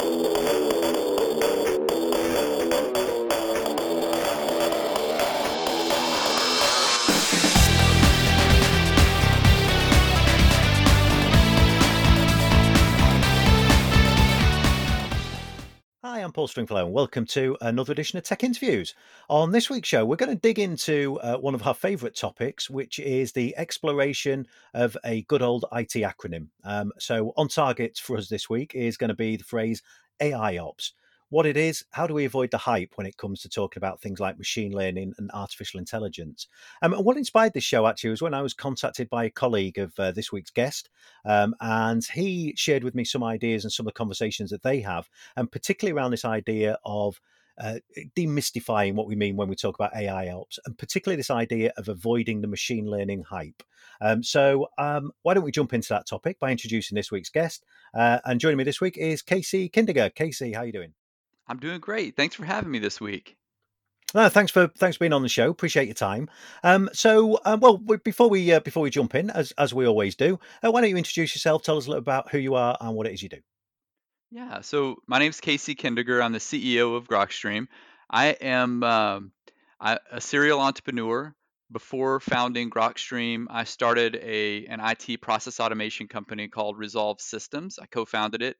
Hi, I'm Paul Stringfellow, and welcome to another edition of Tech Interviews. On this week's show, we're going to dig into uh, one of our favourite topics, which is the exploration of a good old IT acronym. Um, so, on target for us this week is going to be the phrase AI Ops what it is, how do we avoid the hype when it comes to talking about things like machine learning and artificial intelligence? Um, and what inspired this show actually was when I was contacted by a colleague of uh, this week's guest, um, and he shared with me some ideas and some of the conversations that they have, and particularly around this idea of uh, demystifying what we mean when we talk about AI ops, and particularly this idea of avoiding the machine learning hype. Um, so, um, why don't we jump into that topic by introducing this week's guest? Uh, and joining me this week is Casey Kindiger. Casey, how are you doing? I'm doing great. Thanks for having me this week. No, thanks for thanks for being on the show. Appreciate your time. Um, so, um, well, before we uh, before we jump in, as as we always do, uh, why don't you introduce yourself? Tell us a little about who you are and what it is you do. Yeah. So my name is Casey Kindiger. I'm the CEO of GrokStream. I am um, I, a serial entrepreneur. Before founding GrokStream, I started a an IT process automation company called Resolve Systems. I co-founded it,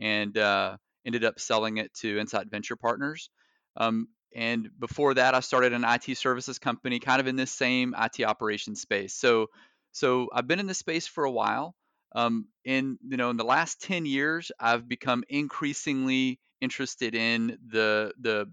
and uh, ended up selling it to Insight Venture Partners. Um, and before that, I started an IT services company, kind of in this same IT operations space. So, so I've been in this space for a while. Um, in you know, in the last ten years, I've become increasingly interested in the the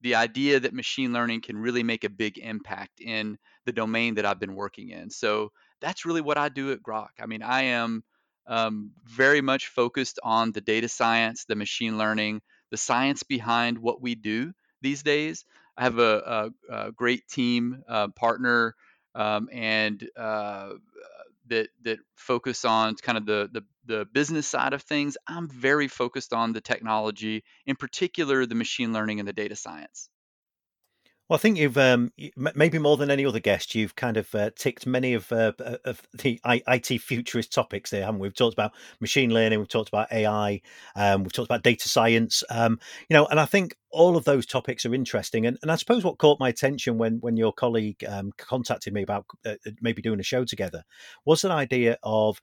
the idea that machine learning can really make a big impact in the domain that I've been working in. So that's really what I do at Grok. I mean, I am um, very much focused on the data science, the machine learning, the science behind what we do these days. I have a, a, a great team uh, partner um, and uh, that that focus on kind of the, the the business side of things. I'm very focused on the technology, in particular the machine learning and the data science. Well, I think you've um, maybe more than any other guest, you've kind of uh, ticked many of, uh, of the IT futurist topics there, haven't we? We've talked about machine learning, we've talked about AI, um, we've talked about data science, um, you know, and I think all of those topics are interesting. And, and I suppose what caught my attention when when your colleague um, contacted me about uh, maybe doing a show together was an idea of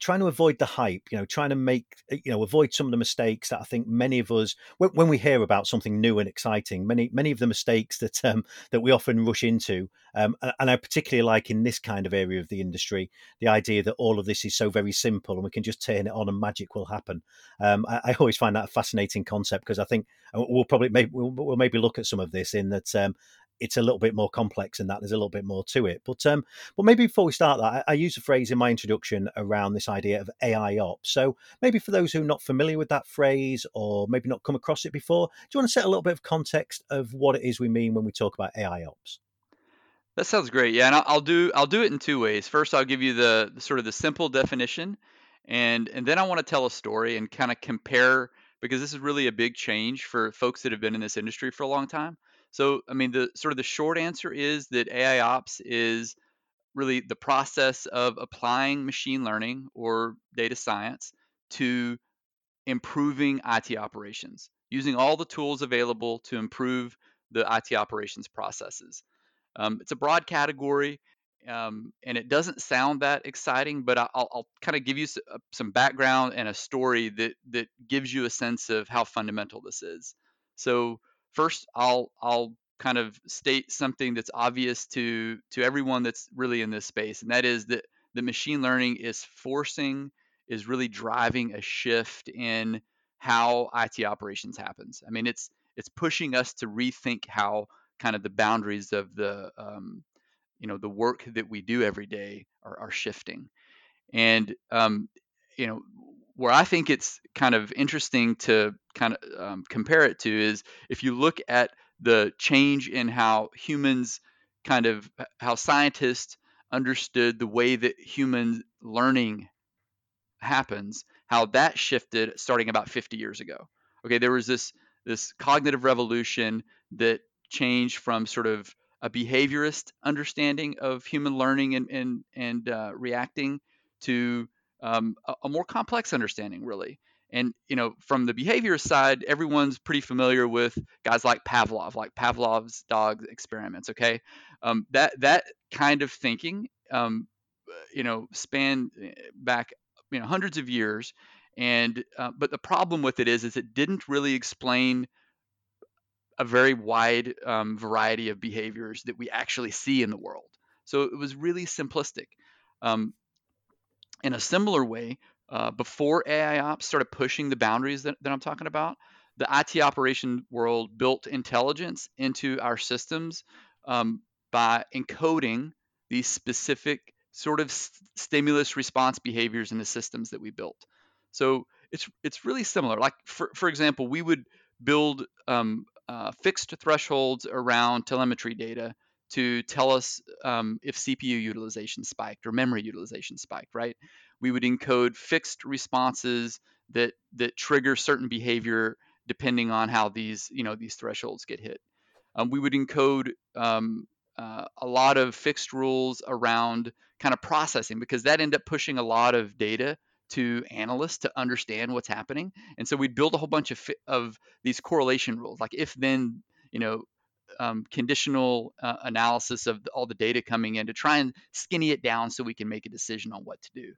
trying to avoid the hype, you know, trying to make, eh, you know, avoid some of the mistakes that I think many of us, when, when we hear about something new and exciting, many many of the mistakes that um, that we often rush into, um, and I particularly like in this kind of area of the industry, the idea that all of this is so very simple and we can just turn it on and magic will happen. Um, I, I, always find that a fascinating concept because I think uh, we'll probably maybe we'll, we'll, maybe look at some of this in that um, it's a little bit more complex than that. There's a little bit more to it. But um, but maybe before we start that, I, I use a phrase in my introduction around this idea of AI ops. So maybe for those who are not familiar with that phrase or maybe not come across it before, do you want to set a little bit of context of what it is we mean when we talk about AI ops? That sounds great. Yeah, and I'll do I'll do it in two ways. First, I'll give you the, the sort of the simple definition, and and then I want to tell a story and kind of compare because this is really a big change for folks that have been in this industry for a long time. So, I mean, the sort of the short answer is that AI ops is really the process of applying machine learning or data science to improving IT operations, using all the tools available to improve the IT operations processes. Um, it's a broad category. Um, and it doesn't sound that exciting, but I'll, I'll kind of give you uh, some background and a story that that gives you a sense of how fundamental this is. So, first I'll I'll kind of state something that's obvious to to everyone that's really in this space, and that is that the machine learning is forcing is really driving a shift in how IT operations happens. I mean, it's it's pushing us to rethink how kind of the boundaries of the um, you know the work that we do every day are, are shifting, and um, you know where I think it's kind of interesting to kind of um, compare it to is if you look at the change in how humans kind of how scientists understood the way that human learning happens, how that shifted starting about 50 years ago. Okay, there was this this cognitive revolution that changed from sort of a behaviorist understanding of human learning and and and uh, reacting to um, a, a, more complex understanding, really. And you know, from the behavior side, everyone's pretty familiar with guys like Pavlov, like Pavlov's dog experiments. Okay, um, that that kind of thinking, um, you know, span eh, back you know hundreds of years. And uh, but the problem with it is, is it didn't really explain a very wide um, variety of behaviors that we actually see in the world. So it was really simplistic. Um, in a similar way, uh, before AI ops started pushing the boundaries that, that I'm talking about, the IT operation world built intelligence into our systems um, by encoding these specific sort of st- stimulus response behaviors in the systems that we built. So it's it's really similar. Like for for example, we would build um, uh, fixed thresholds around telemetry data to tell us um, if CPU utilization spiked or memory utilization spiked, right? We would encode fixed responses that that trigger certain behavior depending on how these you know these thresholds get hit. Um, we would encode um, uh, a lot of fixed rules around kind of processing because that ended up pushing a lot of data to analysts to understand what's happening. And so we'd build a whole bunch of of these correlation rules, like if then, you know, um, conditional uh, analysis of all the data coming in to try and skinny it down so we can make a decision on what to do.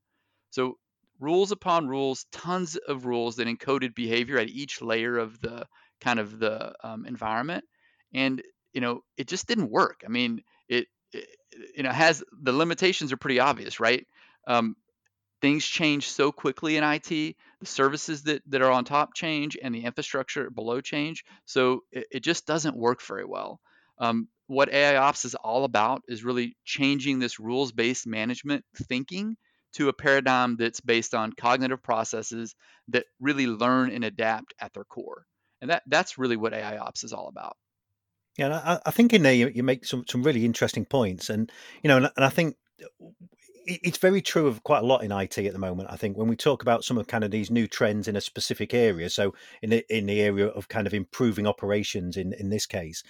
So rules upon rules, tons of rules that encoded behavior at each layer of the kind of the um, environment, and you know it just didn't work. I mean, it, it you know has the limitations are pretty obvious, right? Um, things change so quickly in IT. The services that, that are on top change and the infrastructure below change. So it, it just doesn't work very well. Um, what AI Ops is all about is really changing this rules based management thinking to a paradigm that's based on cognitive processes that really learn and adapt at their core. And that, that's really what AI Ops is all about. Yeah, I, I think in there you, you, make some, some really interesting points, and you know, and, and I think it's very true of quite a lot in IT at the moment. I think when we talk about some of kind of these new trends in a specific area, so in the in the area of kind of improving operations in in this case,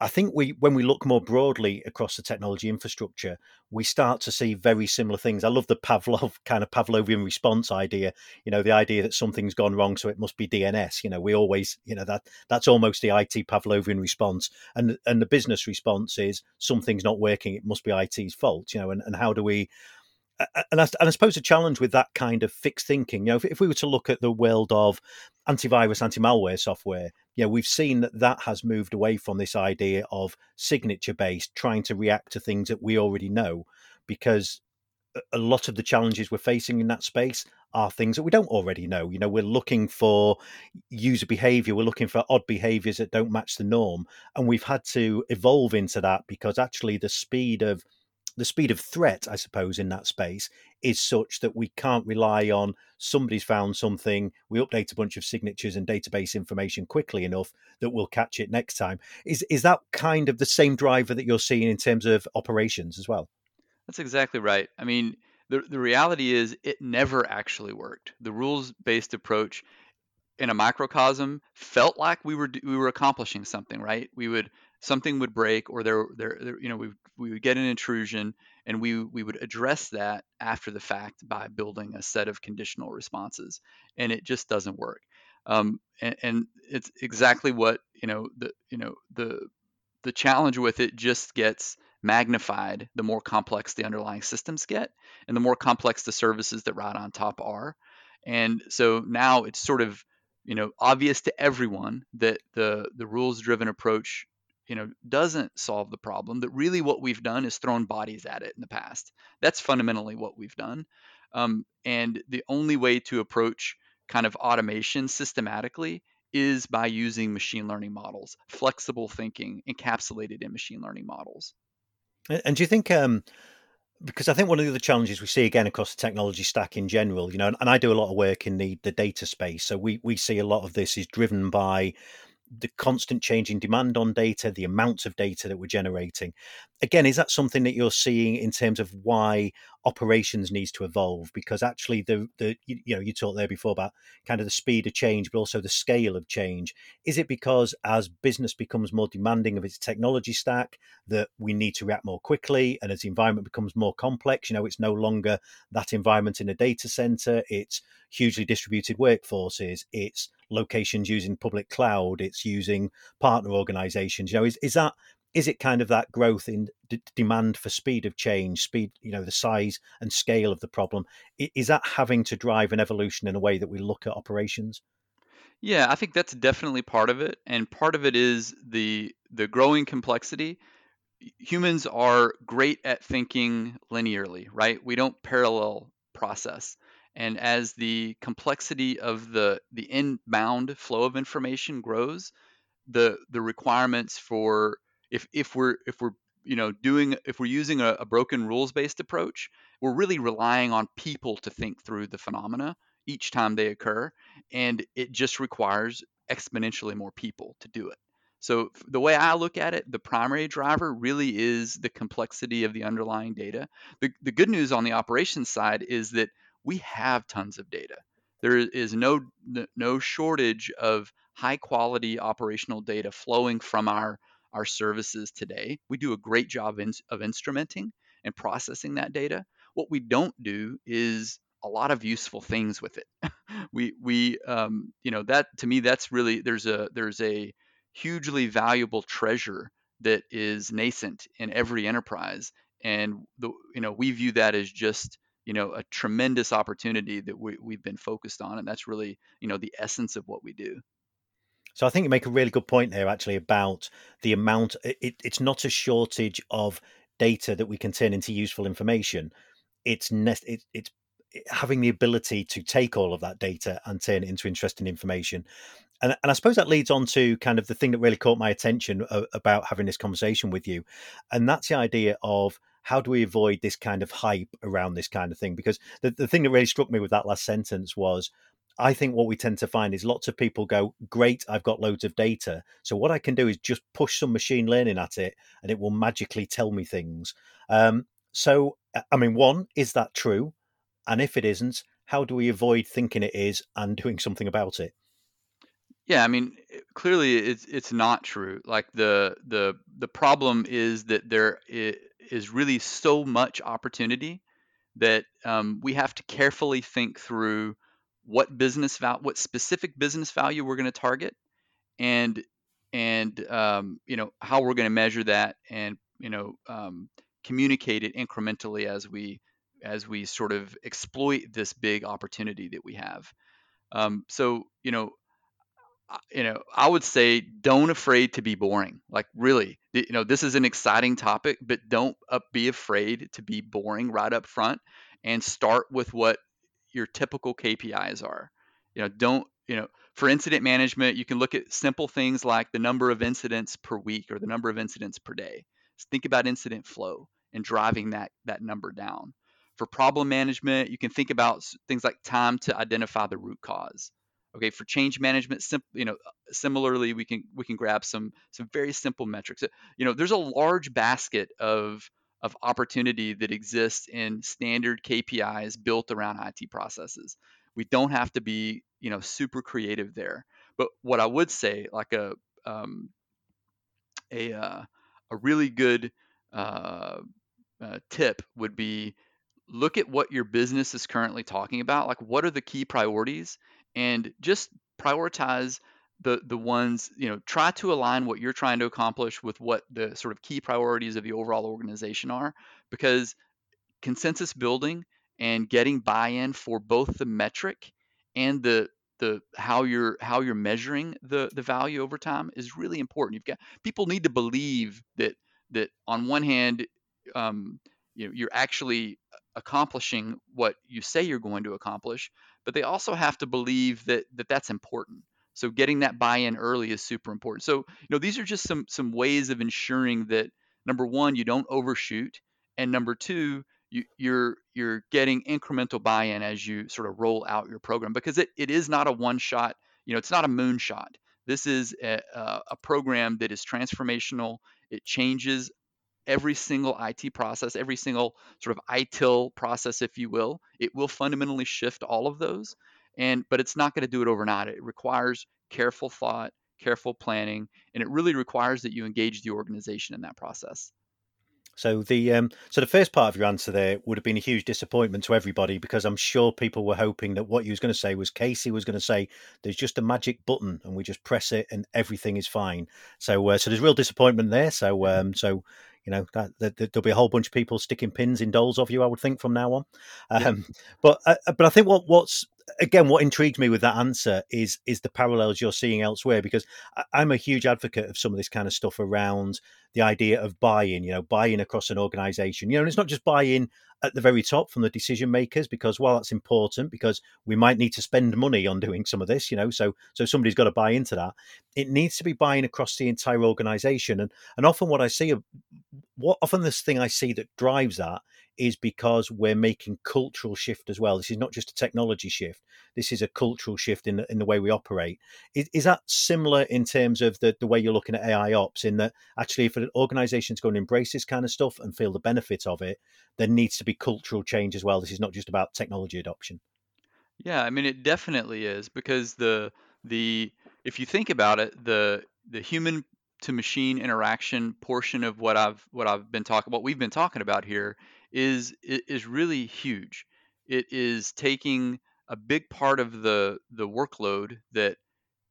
I think we, when we look more broadly across the technology infrastructure, we start to see very similar things. I love the Pavlov kind of Pavlovian response idea. You know, the idea that something's gone wrong, so it must be DNS. You know, we always, you know, that that's almost the IT Pavlovian response, and and the business response is something's not working, it must be IT's fault. You know, and and how do we and I, and I, suppose a challenge with that kind of fixed thinking, you know, if, if, we were to look at the world of antivirus, anti-malware software, you know, we've seen that that has moved away from this idea of signature-based, trying to react to things that we already know, because a lot of the challenges we're facing in that space are things that we don't already know. You know, we're looking for user behavior, we're looking for odd behaviors that don't match the norm, and we've had to evolve into that because actually the speed of the speed of threat, I suppose, in that space is such that we can't rely on somebody's found something, we update a bunch of signatures and database information quickly enough that we'll catch it next time. Is is that kind of the same driver that you're seeing in terms of operations as well? That's exactly right. I mean, the the reality is it never actually worked. The rules based approach in a microcosm felt like we were we were accomplishing something, right? We would something would break or there, there, there you know we, we would get an intrusion and we we would address that after the fact by building a set of conditional responses and it just doesn't work. Um, and, and it's exactly what you know the you know the the challenge with it just gets magnified the more complex the underlying systems get and the more complex the services that ride on top are. And so now it's sort of you know obvious to everyone that the the rules driven approach you know doesn't solve the problem that really what we've done is thrown bodies at it in the past. That's fundamentally what we've done. Um, and the only way to approach kind of automation systematically is by using machine learning models flexible thinking encapsulated in machine learning models. And do you think um, because I think one of the other challenges we see again across the technology stack in general, you know, and, I do a lot of work in the the data space, so we we see a lot of this is driven by the constant changing demand on data, the amounts of data that we're generating. Again, is that something that you're seeing in terms of why operations needs to evolve? Because actually, the the you know you talked there before about kind of the speed of change, but also the scale of change. Is it because as business becomes more demanding of its technology stack, that we need to react more quickly, and as the environment becomes more complex, you know, it's no longer that environment in a data center. It's hugely distributed workforces. It's locations using public cloud. It's using partner organizations. You know, is, is that is it kind of that growth in d- demand for speed of change, speed, you know, the size and scale of the problem? Is that having to drive an evolution in a way that we look at operations? Yeah, I think that's definitely part of it, and part of it is the the growing complexity. Humans are great at thinking linearly, right? We don't parallel process. And as the complexity of the the inbound flow of information grows, the the requirements for if if we're if we're you know doing if we're using a, a broken rules based approach, we're really relying on people to think through the phenomena each time they occur, and it just requires exponentially more people to do it. So the way I look at it, the primary driver really is the complexity of the underlying data. The, the good news on the operations side is that we have tons of data. There is no no shortage of high quality operational data flowing from our our services today. We do a great job in, of instrumenting and processing that data. What we don't do is a lot of useful things with it. we we um, you know that to me that's really there's a there's a hugely valuable treasure that is nascent in every enterprise and the you know we view that as just you know a tremendous opportunity that we, we've been focused on and that's really you know the essence of what we do so I think you make a really good point there, actually, about the amount. It, it's not a shortage of data that we can turn into useful information. It's it, it's having the ability to take all of that data and turn it into interesting information. And, and I suppose that leads on to kind of the thing that really caught my attention uh, about having this conversation with you, and that's the idea of how do we avoid this kind of hype around this kind of thing? Because the, the thing that really struck me with that last sentence was I think what we tend to find is lots of people go, Great, I've got loads of data. So what I can do is just push some machine learning at it and it will magically tell me things. Um, so, I mean, one, is that true? And if it isn't, how do we avoid thinking it is and doing something about it? Yeah, I mean, clearly it's it's not true. Like the the the problem is that there is really so much opportunity that um, we have to carefully think through what business val what specific business value we're going to target and and um, you know how we're going to measure that and you know um, communicate it incrementally as we as we sort of exploit this big opportunity that we have. Um, so you know you know i would say don't afraid to be boring like really you know this is an exciting topic but don't be afraid to be boring right up front and start with what your typical KPIs are. You know, don't, you know, for incident management, you can look at simple things like the number of incidents per week or the number of incidents per day. Just think about incident flow and driving that that number down. For problem management, you can think about things like time to identify the root cause. Okay, for change management, sim- you know, similarly, we can we can grab some some very simple metrics. You know, there's a large basket of of opportunity that exists in standard KPIs built around IT processes. We don't have to be, you know, super creative there. But what I would say, like a um, a uh, a really good uh, uh, tip would be look at what your business is currently talking about. Like, what are the key priorities, and just prioritize the the ones you know try to align what you're trying to accomplish with what the sort of key priorities of the overall organization are because consensus building and getting buy-in for both the metric and the the how you're how you're measuring the the value over time is really important. You've got people need to believe that that on one hand um, you know you're actually accomplishing what you say you're going to accomplish but they also have to believe that that that's important so getting that buy-in early is super important. So, you know, these are just some some ways of ensuring that number one, you don't overshoot, and number two, you, you're you're getting incremental buy-in as you sort of roll out your program because it, it is not a one shot, you know, it's not a moonshot. This is a, a program that is transformational. It changes every single IT process, every single sort of ITIL process, if you will. It will fundamentally shift all of those, and but it's not going to do it overnight. It requires careful thought, careful planning, and it really requires that you engage the organization in that process. So the um, so the first part of your answer there would have been a huge disappointment to everybody because I'm sure people were hoping that what you was going to say was Casey was going to say there's just a magic button and we just press it and everything is fine. So uh, so there's real disappointment there. So mm-hmm. um, so you know that, that, that, there'll be a whole bunch of people sticking pins in dolls of you. I would think from now on. Um, yeah. But uh, but I think what what's again, what intrigued me with that answer is is the parallels you're seeing elsewhere because I'm a huge advocate of some of this kind of stuff around the idea of buy-in. You know, buy-in across an organisation. You know, and it's not just buy-in at the very top from the decision makers because while that's important because we might need to spend money on doing some of this. You know, so so somebody's got to buy into that. It needs to be buying across the entire organisation, and and often what I see, what often this thing I see that drives that is because we're making cultural shift as well. This is not just a technology shift. This is a cultural shift in the, in the way we operate. Is, is that similar in terms of the, the way you're looking at AI ops? In that actually, if an organization is going to embrace this kind of stuff and feel the benefit of it, there needs to be cultural change as well. This is not just about technology adoption. Yeah, I mean it definitely is because the the if you think about it, the the human to machine interaction portion of what I've what I've been talking what we've been talking about here is is really huge. It is taking a big part of the the workload that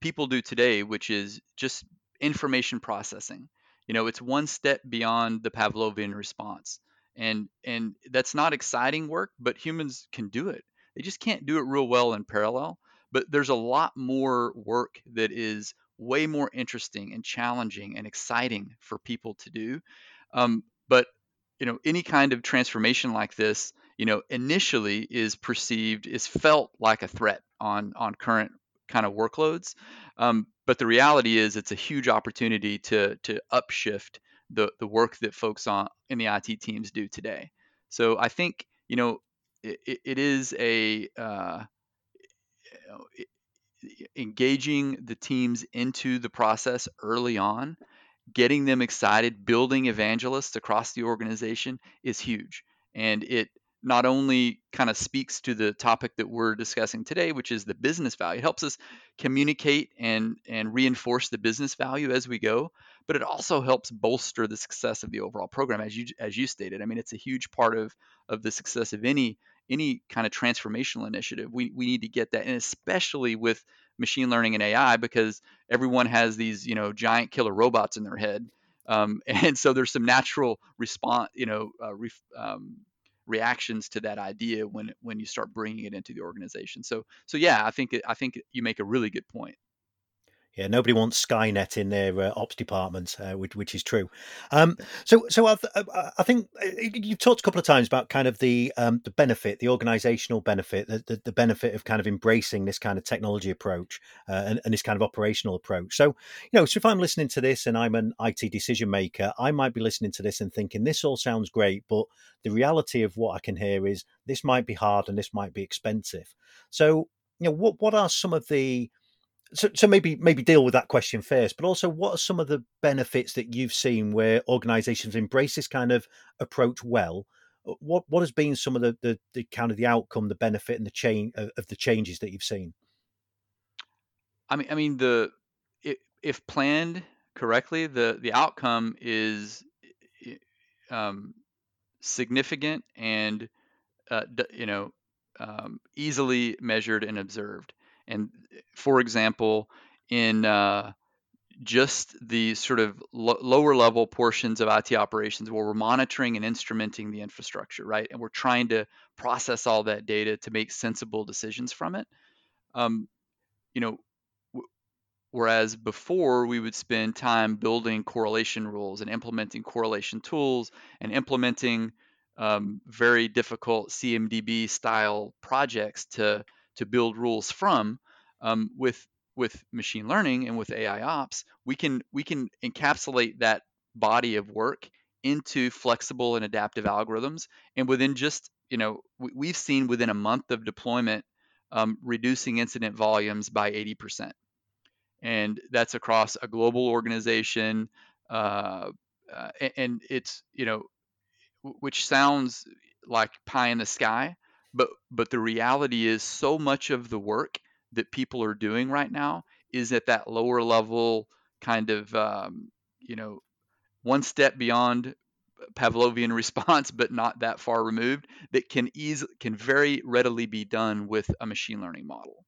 people do today, which is just information processing. You know, it's one step beyond the Pavlovian response. And and that's not exciting work, but humans can do it. They just can't do it real well in parallel. But there's a lot more work that is way more interesting and challenging and exciting for people to do. Um, but you know any kind of transformation like this you know initially is perceived is felt like a threat on on current kind of workloads. Um, but the reality is it's a huge opportunity to to upshift the the work that folks on in the IT teams do today. So I think you know it, it is a uh, engaging the teams into the process early on getting them excited, building evangelists across the organization is huge. And it not only kind of speaks to the topic that we're discussing today, which is the business value, it helps us communicate and, and reinforce the business value as we go, but it also helps bolster the success of the overall program, as you as you stated. I mean, it's a huge part of of the success of any any kind of transformational initiative. We we need to get that, and especially with machine learning and AI because everyone has these, you know, giant killer robots in their head. Um, and so there's some natural response, you know, uh, um, reactions to that idea when when you start bringing it into the organization. So so yeah, I think I think you make a really good point. Yeah, nobody wants Skynet in their uh, ops department, uh, which, which is true. Um, so, so I, I, think uh, you've talked a couple of times about kind of the um, the benefit, the organisational benefit, the, the, the, benefit of kind of embracing this kind of technology approach uh, and, and, this kind of operational approach. So, you know, so if I'm listening to this and I'm an IT decision maker, I might be listening to this and thinking this all sounds great, but the reality of what I can hear is this might be hard and this might be expensive. So, you know, what what are some of the so, so maybe maybe deal with that question first, but also what are some of the benefits that you've seen where organisations embrace this kind of approach well? Uh, what what has been some of the, the, the kind of the outcome, the benefit, and the change of, of, the changes that you've seen? I mean, I mean the if planned correctly, the the outcome is um, significant and uh, you know um, easily measured and observed. And for example, in uh, just the sort of lo- lower level portions of IT operations where we're monitoring and instrumenting the infrastructure, right? And we're trying to process all that data to make sensible decisions from it. Um, you know, whereas before we would spend time building correlation rules and implementing correlation tools and implementing um, very difficult CMDB style projects to to build rules from. Um, with with machine learning and with AI ops, we can we can encapsulate that body of work into flexible and adaptive algorithms, and within just you know we, have seen within a month of deployment, um, reducing incident volumes by 80%. and that's across a global organization. Uh, uh, and, and it's you know, which sounds like pie in the sky, but but the reality is so much of the work that people are doing right now is at that lower level kind of um, you know one step beyond Pavlovian response, but not that far removed, that can easily can very readily be done with a machine learning model.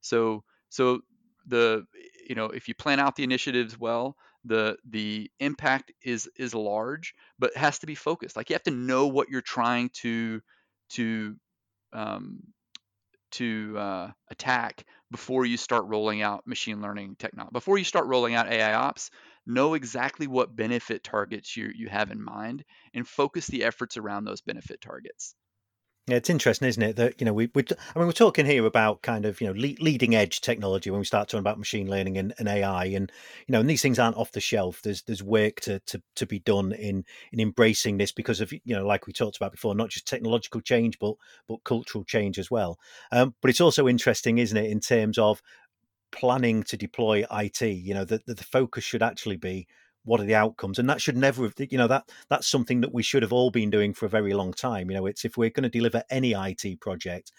So so the you know if you plan out the initiatives well, the the impact is is large, but has to be focused. Like you have to know what you're trying to to um, to uh, attack before you start rolling out machine learning technology. Before you start rolling out AI ops, know exactly what benefit targets you, you have in mind and focus the efforts around those benefit targets. Yeah, it's interesting, isn't it? That you know, we, we I mean, we're talking here about kind of you know le- leading edge technology when we start talking about machine learning and, and, AI, and you know, and these things aren't off the shelf. There's there's work to, to to be done in in embracing this because of you know, like we talked about before, not just technological change, but but cultural change as well. Um, but it's also interesting, isn't it, in terms of planning to deploy IT? You know, that the, the focus should actually be what are the outcomes? And that should never have you know that that's something that we should have all been doing for a very long time. You know it's if we're going to deliver any IT project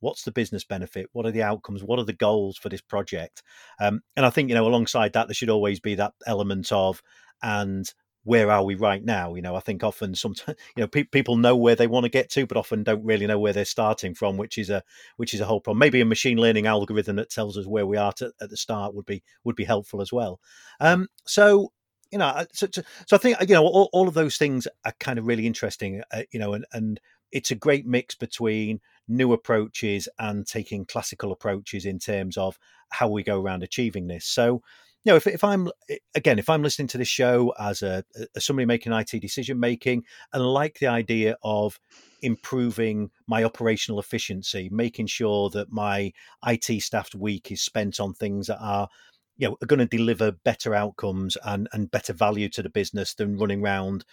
what's the business benefit? What are the outcomes? What are the goals for this project? Um, and i think you know alongside that there should always be that element of and where are we right now? You know i think often sometimes you know pe- people know where they want to get to but often don't really know where they're starting from which is a which is a whole problem. Maybe a machine learning algorithm that tells us where we are to, at the start would be would be helpful as well. Um, so you know, so, so, I think you know all, all, of those things are kind of really interesting. Uh, you know, and and it's a great mix between new approaches and taking classical approaches in terms of how we go around achieving this. So, you know, if, if I'm again, if I'm listening to this show as a as somebody making IT decision making and like the idea of improving my operational efficiency, making sure that my IT staffed week is spent on things that are you know are going to deliver better outcomes and and better value to the business than running around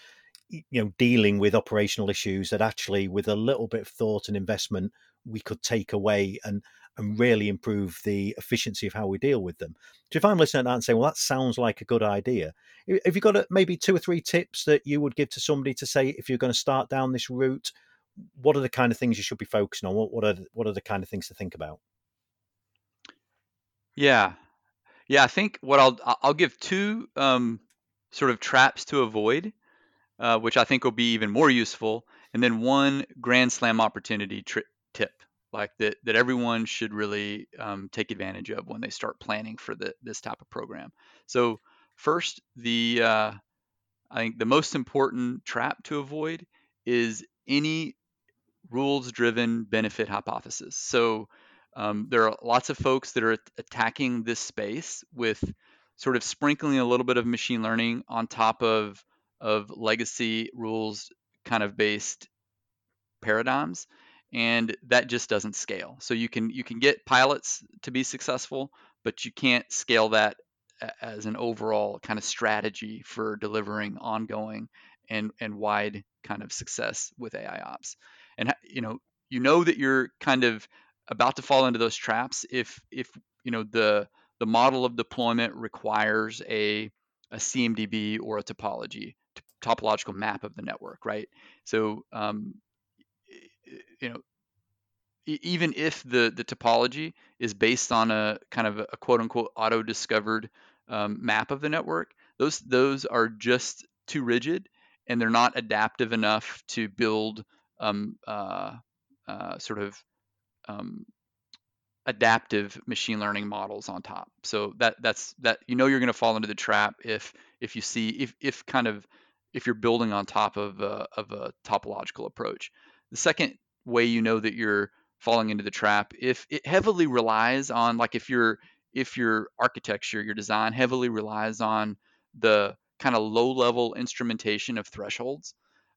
you know dealing with operational issues that actually with a little bit of thought and investment we could take away and and really improve the efficiency of how we deal with them. So if I'm listening to that and saying, well, that sounds like a good idea, have you got a, maybe two or three tips that you would give to somebody to say if you're going to start down this route, what are the kind of things you should be focusing on? What, what are what are the kind of things to think about? Yeah, yeah, I think what I'll I'll give two um, sort of traps to avoid, uh, which I think will be even more useful, and then one grand slam opportunity tri- tip, like that that everyone should really um, take advantage of when they start planning for the, this type of program. So first, the uh, I think the most important trap to avoid is any rules-driven benefit hypothesis. So um, there are lots of folks that are attacking this space with sort of sprinkling a little bit of machine learning on top of of legacy rules kind of based paradigms and that just doesn't scale. So you can you can get pilots to be successful but you can't scale that as an overall kind of strategy for delivering ongoing and and wide kind of success with AI ops. And you know you know that you're kind of about to fall into those traps if if you know the the model of deployment requires a a CMDB or a topology topological map of the network, right? So um, you know even if the the topology is based on a kind of a, quote unquote auto discovered um, map of the network, those those are just too rigid and they're not adaptive enough to build um, uh, uh, sort of um, adaptive machine learning models on top. So that that's that you know you're going to fall into the trap if if you see if if kind of if you're building on top of a, of a topological approach. The second way you know that you're falling into the trap if it heavily relies on like if your if your architecture your design heavily relies on the kind of low level instrumentation of thresholds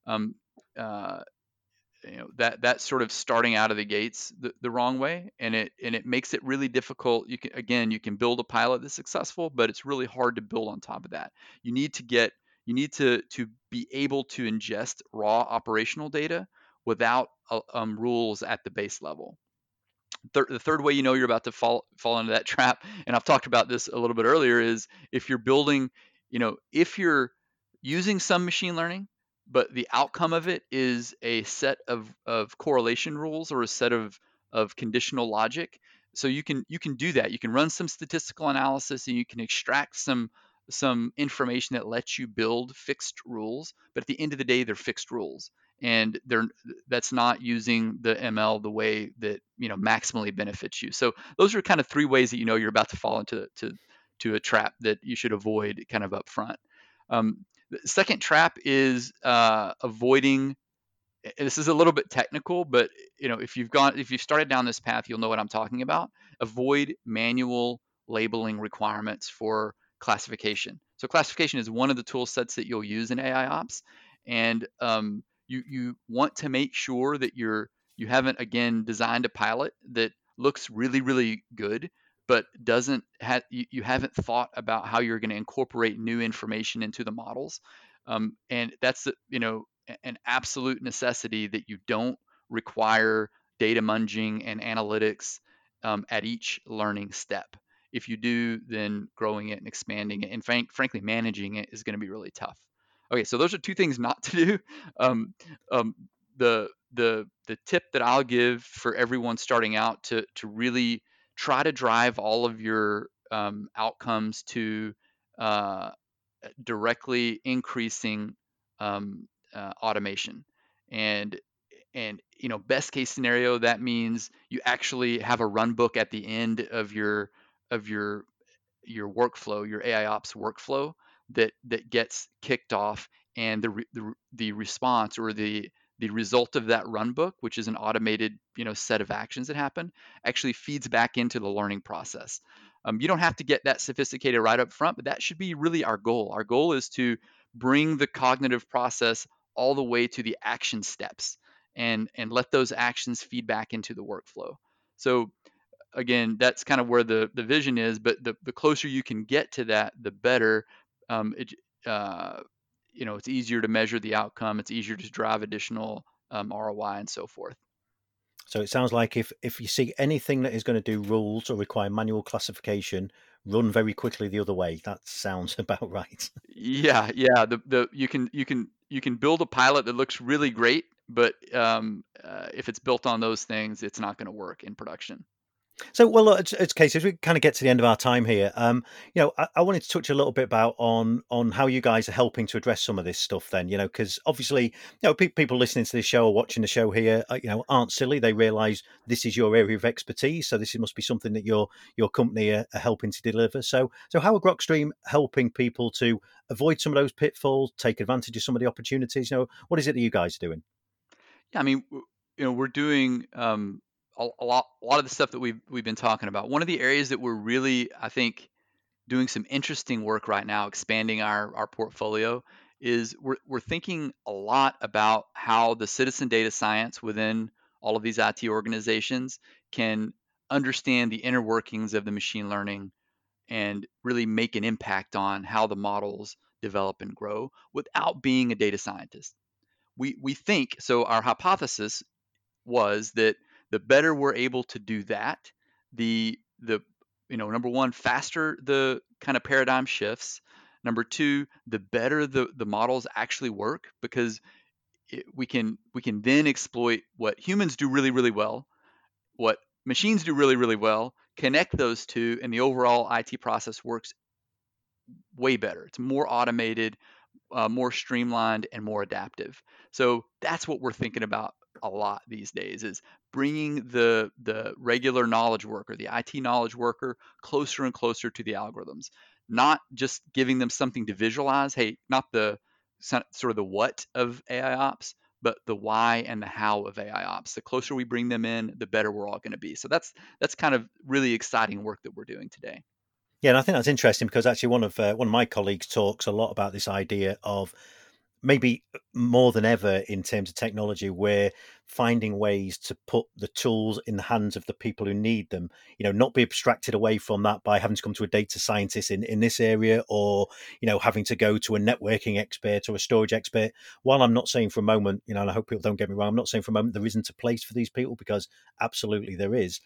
um, uh, you know that that sort of starting out of the gates the, the wrong way and it and it makes it really difficult. You can again you can build a pilot that's successful but it's really hard to build on top of that. You need to get you need to to be able to ingest raw operational data without uh, um, rules at the base level. The third way you know you're about to fall fall into that trap, and I've talked about this a little bit earlier, is if you're building, you know, if you're using some machine learning, but the outcome of it is a set of, of correlation rules or a set of, of conditional logic. So you can you can do that. You can run some statistical analysis and you can extract some some information that lets you build fixed rules. But at the end of the day, they're fixed rules and they're that's not using the ML the way that you know maximally benefits you. So those are kind of three ways that you know you're about to fall into to to a trap that you should avoid kind of up front. Um, the second trap is uh, avoiding. This is a little bit technical, but you know if you've gone if you've started down this path, you'll know what I'm talking about. Avoid manual labeling requirements for classification. So classification is one of the tool sets that you'll use in AI ops, and um, you you want to make sure that you're you haven't again designed a pilot that looks really really good but doesn't you, you haven't thought about how you're going to incorporate new information into the models um, and that's you know an absolute necessity that you don't require data munging and analytics um, at each learning step if you do then growing it and expanding it and frank, frankly managing it is going to be really tough Okay, so those are two things not to do. Um, um, the the the tip that I'll give for everyone starting out to to really try to drive all of your um, outcomes to uh, directly increasing um, uh, automation. And and you know best case scenario that means you actually have a run book at the end of your of your your workflow your ai ops workflow that that gets kicked off and the, the, the response or the the result of that run book which is an automated you know set of actions that happen actually feeds back into the learning process. Um, you don't have to get that sophisticated right up front but that should be really our goal. Our goal is to bring the cognitive process all the way to the action steps and and let those actions feed back into the workflow. So again that's kind of where the the vision is but the, the closer you can get to that the better. Um, it, uh, you know, it's easier to measure the outcome. It's easier to drive additional um, ROI and so forth. So it sounds like if if you see anything that is going to do rules or require manual classification, run very quickly the other way. That sounds about right. Yeah, yeah. The the you can you can you can build a pilot that looks really great, but um, uh, if it's built on those things, it's not going to work in production. So, well, it's, it's Casey. As we kind of get to the end of our time here, um, you know, I, I, wanted to touch a little bit about on on how you guys are helping to address some of this stuff. Then, you know, because obviously, you know, pe- people listening to this show or watching the show here, uh, you know, aren't silly. They realise this is your area of expertise, so this must be something that your your company are, are helping to deliver. So, so how are Grokstream helping people to avoid some of those pitfalls, take advantage of some of the opportunities? You know, what is it that you guys are doing? Yeah, I mean, you know, we're doing. Um, a, a lot a lot of the stuff that we've we've been talking about. One of the areas that we're really, I think, doing some interesting work right now, expanding our our portfolio, is we're we're thinking a lot about how the citizen data science within all of these IT organizations can understand the inner workings of the machine learning and really make an impact on how the models develop and grow without being a data scientist. We we think so our hypothesis was that the better we're able to do that, the the you know number one faster the kind of paradigm shifts. Number two, the better the the models actually work because it, we can we can then exploit what humans do really really well, what machines do really really well, connect those two, and the overall IT process works way better. It's more automated, uh, more streamlined, and more adaptive. So that's what we're thinking about a lot these days is bringing the the regular knowledge worker, the IT knowledge worker, closer and closer to the algorithms. Not just giving them something to visualize. Hey, not the sort of the what of AI ops, but the why and the how of AI ops. The closer we bring them in, the better we're all going to be. So that's that's kind of really exciting work that we're doing today. Yeah, and I think that's interesting because actually one of uh, one of my colleagues talks a lot about this idea of maybe uh, more than ever in terms of technology, we're finding ways to put the tools in the hands of the people who need them. You know, not be abstracted away from that by having to come to a data scientist in, in this area or, you know, having to go to a networking expert or a storage expert. While I'm not saying for a moment, you know, and I hope people don't get me wrong, I'm not saying for a moment there isn't a place for these people because absolutely there is.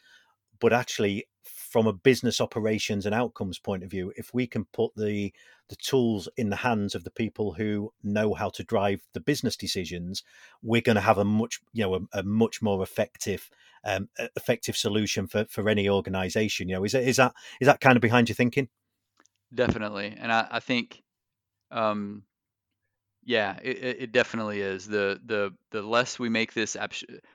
But actually, from a business operations and outcomes point of view, if we can put the the tools in the hands of the people who know how to drive the business decisions, we're going to have a much you know a, a much more effective um, effective solution for for any organization. You know, is is that is that kind of behind your thinking? Definitely, and I, I think, um, yeah, it, it definitely is. The the the less we make this,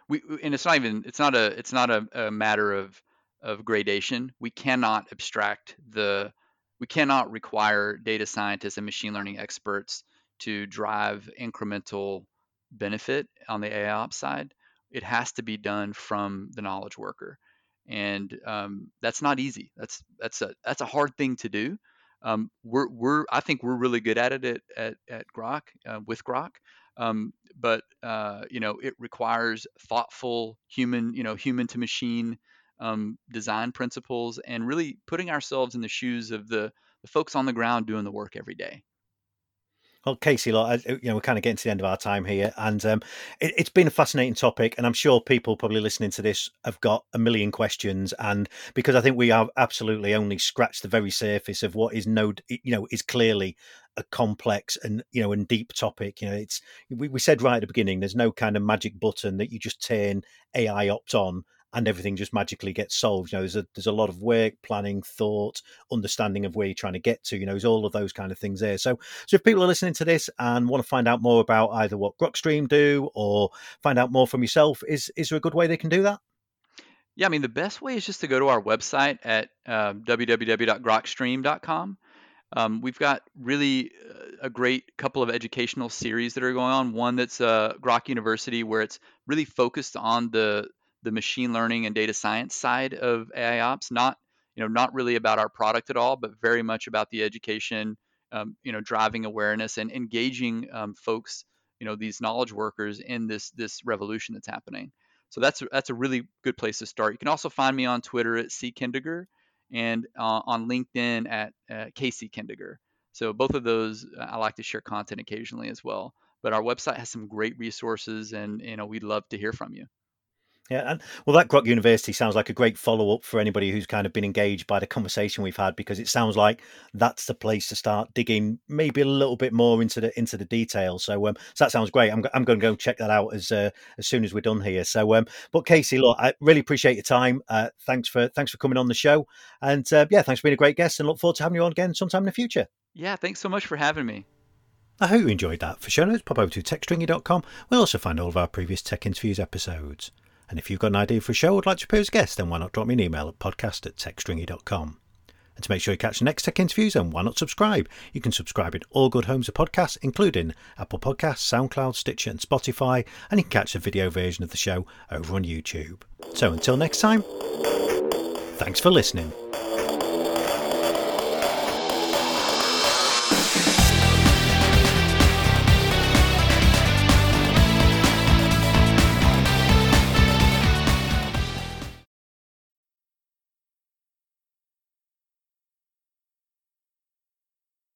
we and it's not even it's not a it's not a, a matter of of gradation. We cannot abstract the, we cannot require data scientists and machine learning experts to drive incremental benefit on the AI ops side. It has to be done from the knowledge worker, and um, that's not easy. That's that's a that's a hard thing to do. Um, we're we're I think we're really good at it at at, at Grok uh, with Grok. Um, but uh, you know it requires thoughtful human you know human to machine um, design principles and really putting ourselves in the shoes of the, the folks on the ground doing the work every day. Well, Casey, like, you know, we're kind of getting to the end of our time here, and um, it, has been a fascinating topic. And I'm sure people probably listening to this have got a million questions. And because I think we have absolutely only scratched the very surface of what is no, you know, is clearly a complex and you know and deep topic. You know, it's we, we said right at the beginning, there's no kind of magic button that you just turn AI ops on and everything just magically gets solved. You know, there's a there's a lot of work, planning, thought, understanding of where you're trying to get to. You know, there's all of those kind of things there. So, so if people are listening to this and want to find out more about either what Grokstream do or find out more from yourself, is is there a good way they can do that? Yeah, I mean, the best way is just to go to our website at uh, www.grokstream.com. Um, we've got really uh, a great couple of educational series that are going on. One that's uh, Grok University, where it's really focused on the the machine learning and data science side of AI ops, not you know not really about our product at all, but very much about the education, um, you know, driving awareness and engaging um, folks, you know, these knowledge workers in this this revolution that's happening. So that's that's a really good place to start. You can also find me on Twitter at ckindiger and uh, on LinkedIn at uh, Casey Kindiger. So both of those, uh, I like to share content occasionally as well. But our website has some great resources, and you know we'd love to hear from you. Yeah, and well, that Grok University sounds like a great follow up for anybody who's kind of been engaged by the conversation we've had because it sounds like that's the place to start digging maybe a little bit more into the into the details. So, um, so that sounds great. I'm I'm going to go check that out as uh, as soon as we're done here. So, um, but Casey, look, I really appreciate your time. Uh, thanks for thanks for coming on the show, and uh, yeah, thanks for being a great guest, and look forward to having you on again sometime in the future. Yeah, thanks so much for having me. I hope you enjoyed that. For show notes, pop over to techstringy.com. We'll also find all of our previous Tech Interviews episodes. And if you've got an idea for a show or would like to appear as a guest, then why not drop me an email at podcast at techstringy.com. And to make sure you catch the next tech interviews, then why not subscribe? You can subscribe in all good homes of podcasts, including Apple Podcasts, SoundCloud, Stitcher, and Spotify, and you can catch the video version of the show over on YouTube. So until next time, thanks for listening.